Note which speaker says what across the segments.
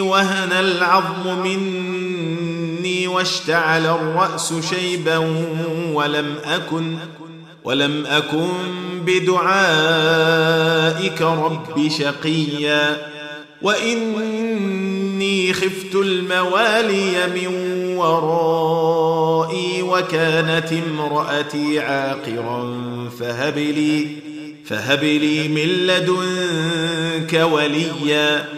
Speaker 1: وهن العظم مني واشتعل الرأس شيبا ولم أكن ولم أكن بدعائك رب شقيا. وإني خفت الموالي من ورائي وكانت امرأتي عاقرا فهب لي فهب لي من لدنك وليا.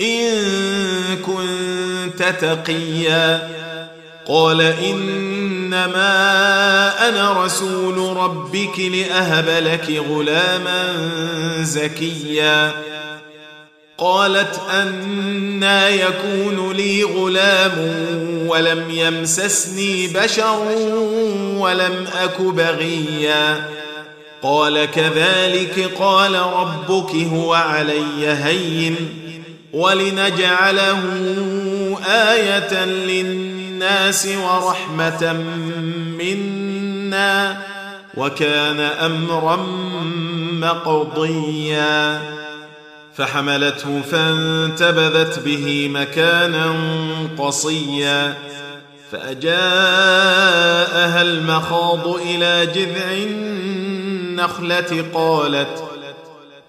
Speaker 1: إن كنت تقيا. قال إنما أنا رسول ربك لأهب لك غلاما زكيا. قالت أنا يكون لي غلام ولم يمسسني بشر ولم أك بغيا. قال كذلك قال ربك هو علي هين. ولنجعله آية للناس ورحمة منا وكان أمرا مقضيا. فحملته فانتبذت به مكانا قصيا. فأجاءها المخاض إلى جذع النخلة قالت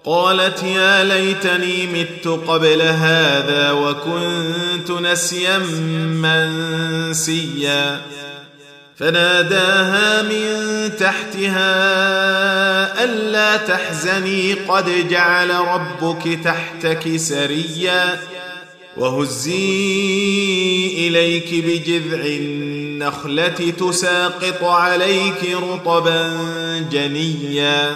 Speaker 1: قالت يا ليتني مت قبل هذا وكنت نسيا منسيا. فناداها من تحتها ألا تحزني قد جعل ربك تحتك سريا. وهزي إليك بجذع النخلة تساقط عليك رطبا جنيا.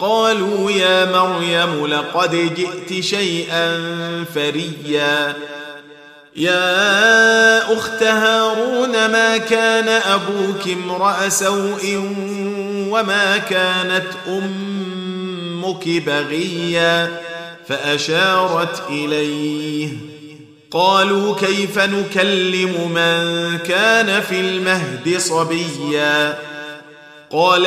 Speaker 1: قالوا يا مريم لقد جئت شيئا فريا. يا أخت هارون ما كان أبوك امرأ سوء وما كانت أمك بغيا؟ فأشارت إليه. قالوا كيف نكلم من كان في المهد صبيا؟ قال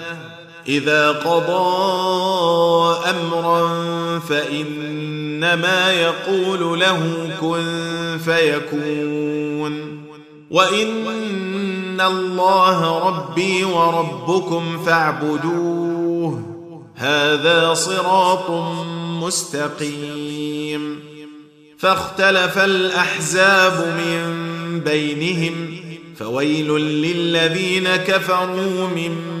Speaker 1: إذا قضى أمرا فإنما يقول له كن فيكون. وإن الله ربي وربكم فاعبدوه. هذا صراط مستقيم. فاختلف الأحزاب من بينهم فويل للذين كفروا من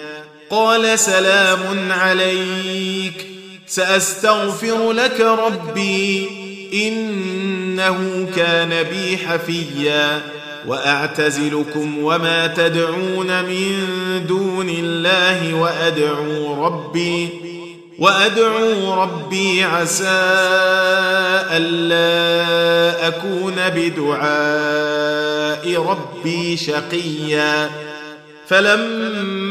Speaker 1: قال سلام عليك سأستغفر لك ربي إنه كان بي حفيا وأعتزلكم وما تدعون من دون الله وأدعو ربي وأدعو ربي عسى ألا أكون بدعاء ربي شقيا. فلما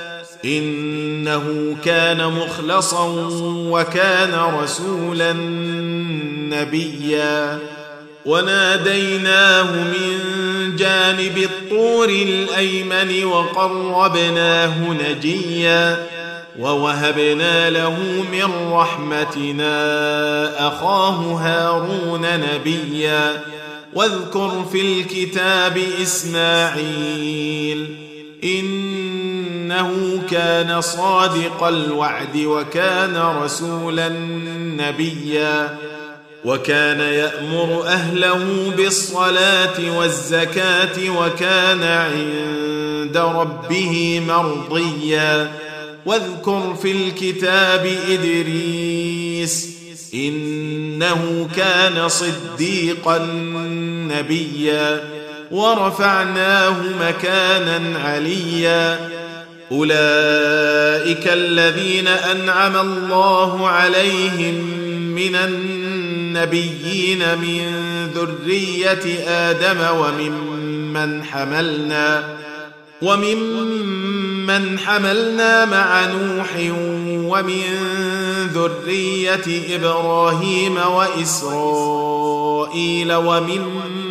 Speaker 1: إنه كان مخلصا وكان رسولا نبيا. وناديناه من جانب الطور الأيمن وقربناه نجيا. ووهبنا له من رحمتنا أخاه هارون نبيا. واذكر في الكتاب إسماعيل. إنه كان صادق الوعد وكان رسولا نبيا وكان يأمر أهله بالصلاة والزكاة وكان عند ربه مرضيا. واذكر في الكتاب إدريس إنه كان صديقا نبيا. ورفعناه مكانا عليا. أولئك الذين أنعم الله عليهم من النبيين من ذرية آدم وممن حملنا وممن حملنا مع نوح ومن ذرية إبراهيم وإسرائيل وممن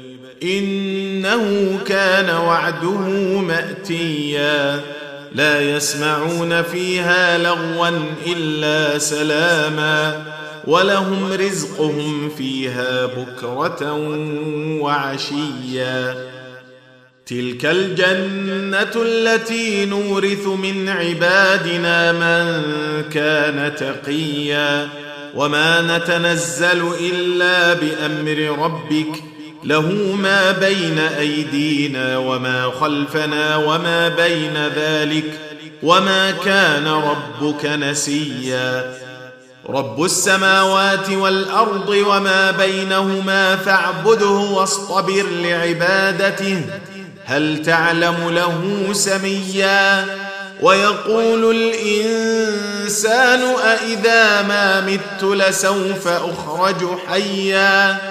Speaker 1: إنه كان وعده مأتيا. لا يسمعون فيها لغوا إلا سلاما. ولهم رزقهم فيها بكرة وعشيا. تلك الجنة التي نورث من عبادنا من كان تقيا. وما نتنزل إلا بأمر ربك له ما بين أيدينا وما خلفنا وما بين ذلك وما كان ربك نسيا. رب السماوات والأرض وما بينهما فاعبده واصطبر لعبادته. هل تعلم له سميا؟ ويقول الإنسان أإذا ما مت لسوف أخرج حيا.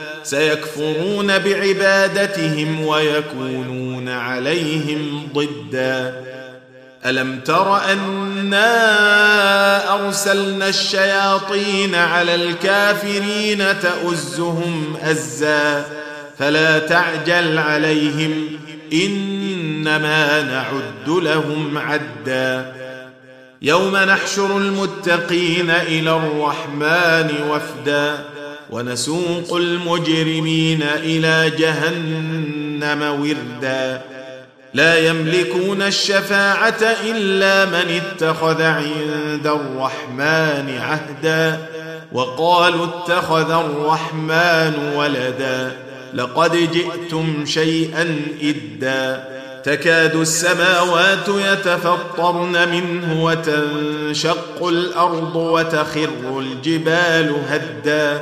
Speaker 1: سيكفرون بعبادتهم ويكونون عليهم ضدا. ألم تر أنا أرسلنا الشياطين على الكافرين تؤزهم أزا؟ فلا تعجل عليهم إنما نعد لهم عدا. يوم نحشر المتقين إلى الرحمن وفدا. ونسوق المجرمين إلى جهنم وردا. لا يملكون الشفاعة إلا من اتخذ عند الرحمن عهدا. وقالوا اتخذ الرحمن ولدا. لقد جئتم شيئا إدا. تكاد السماوات يتفطرن منه وتنشق الأرض وتخر الجبال هدا.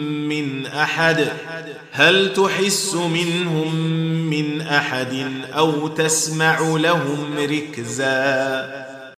Speaker 1: من أحد. هل تحس منهم من أحد أو تسمع لهم ركزا؟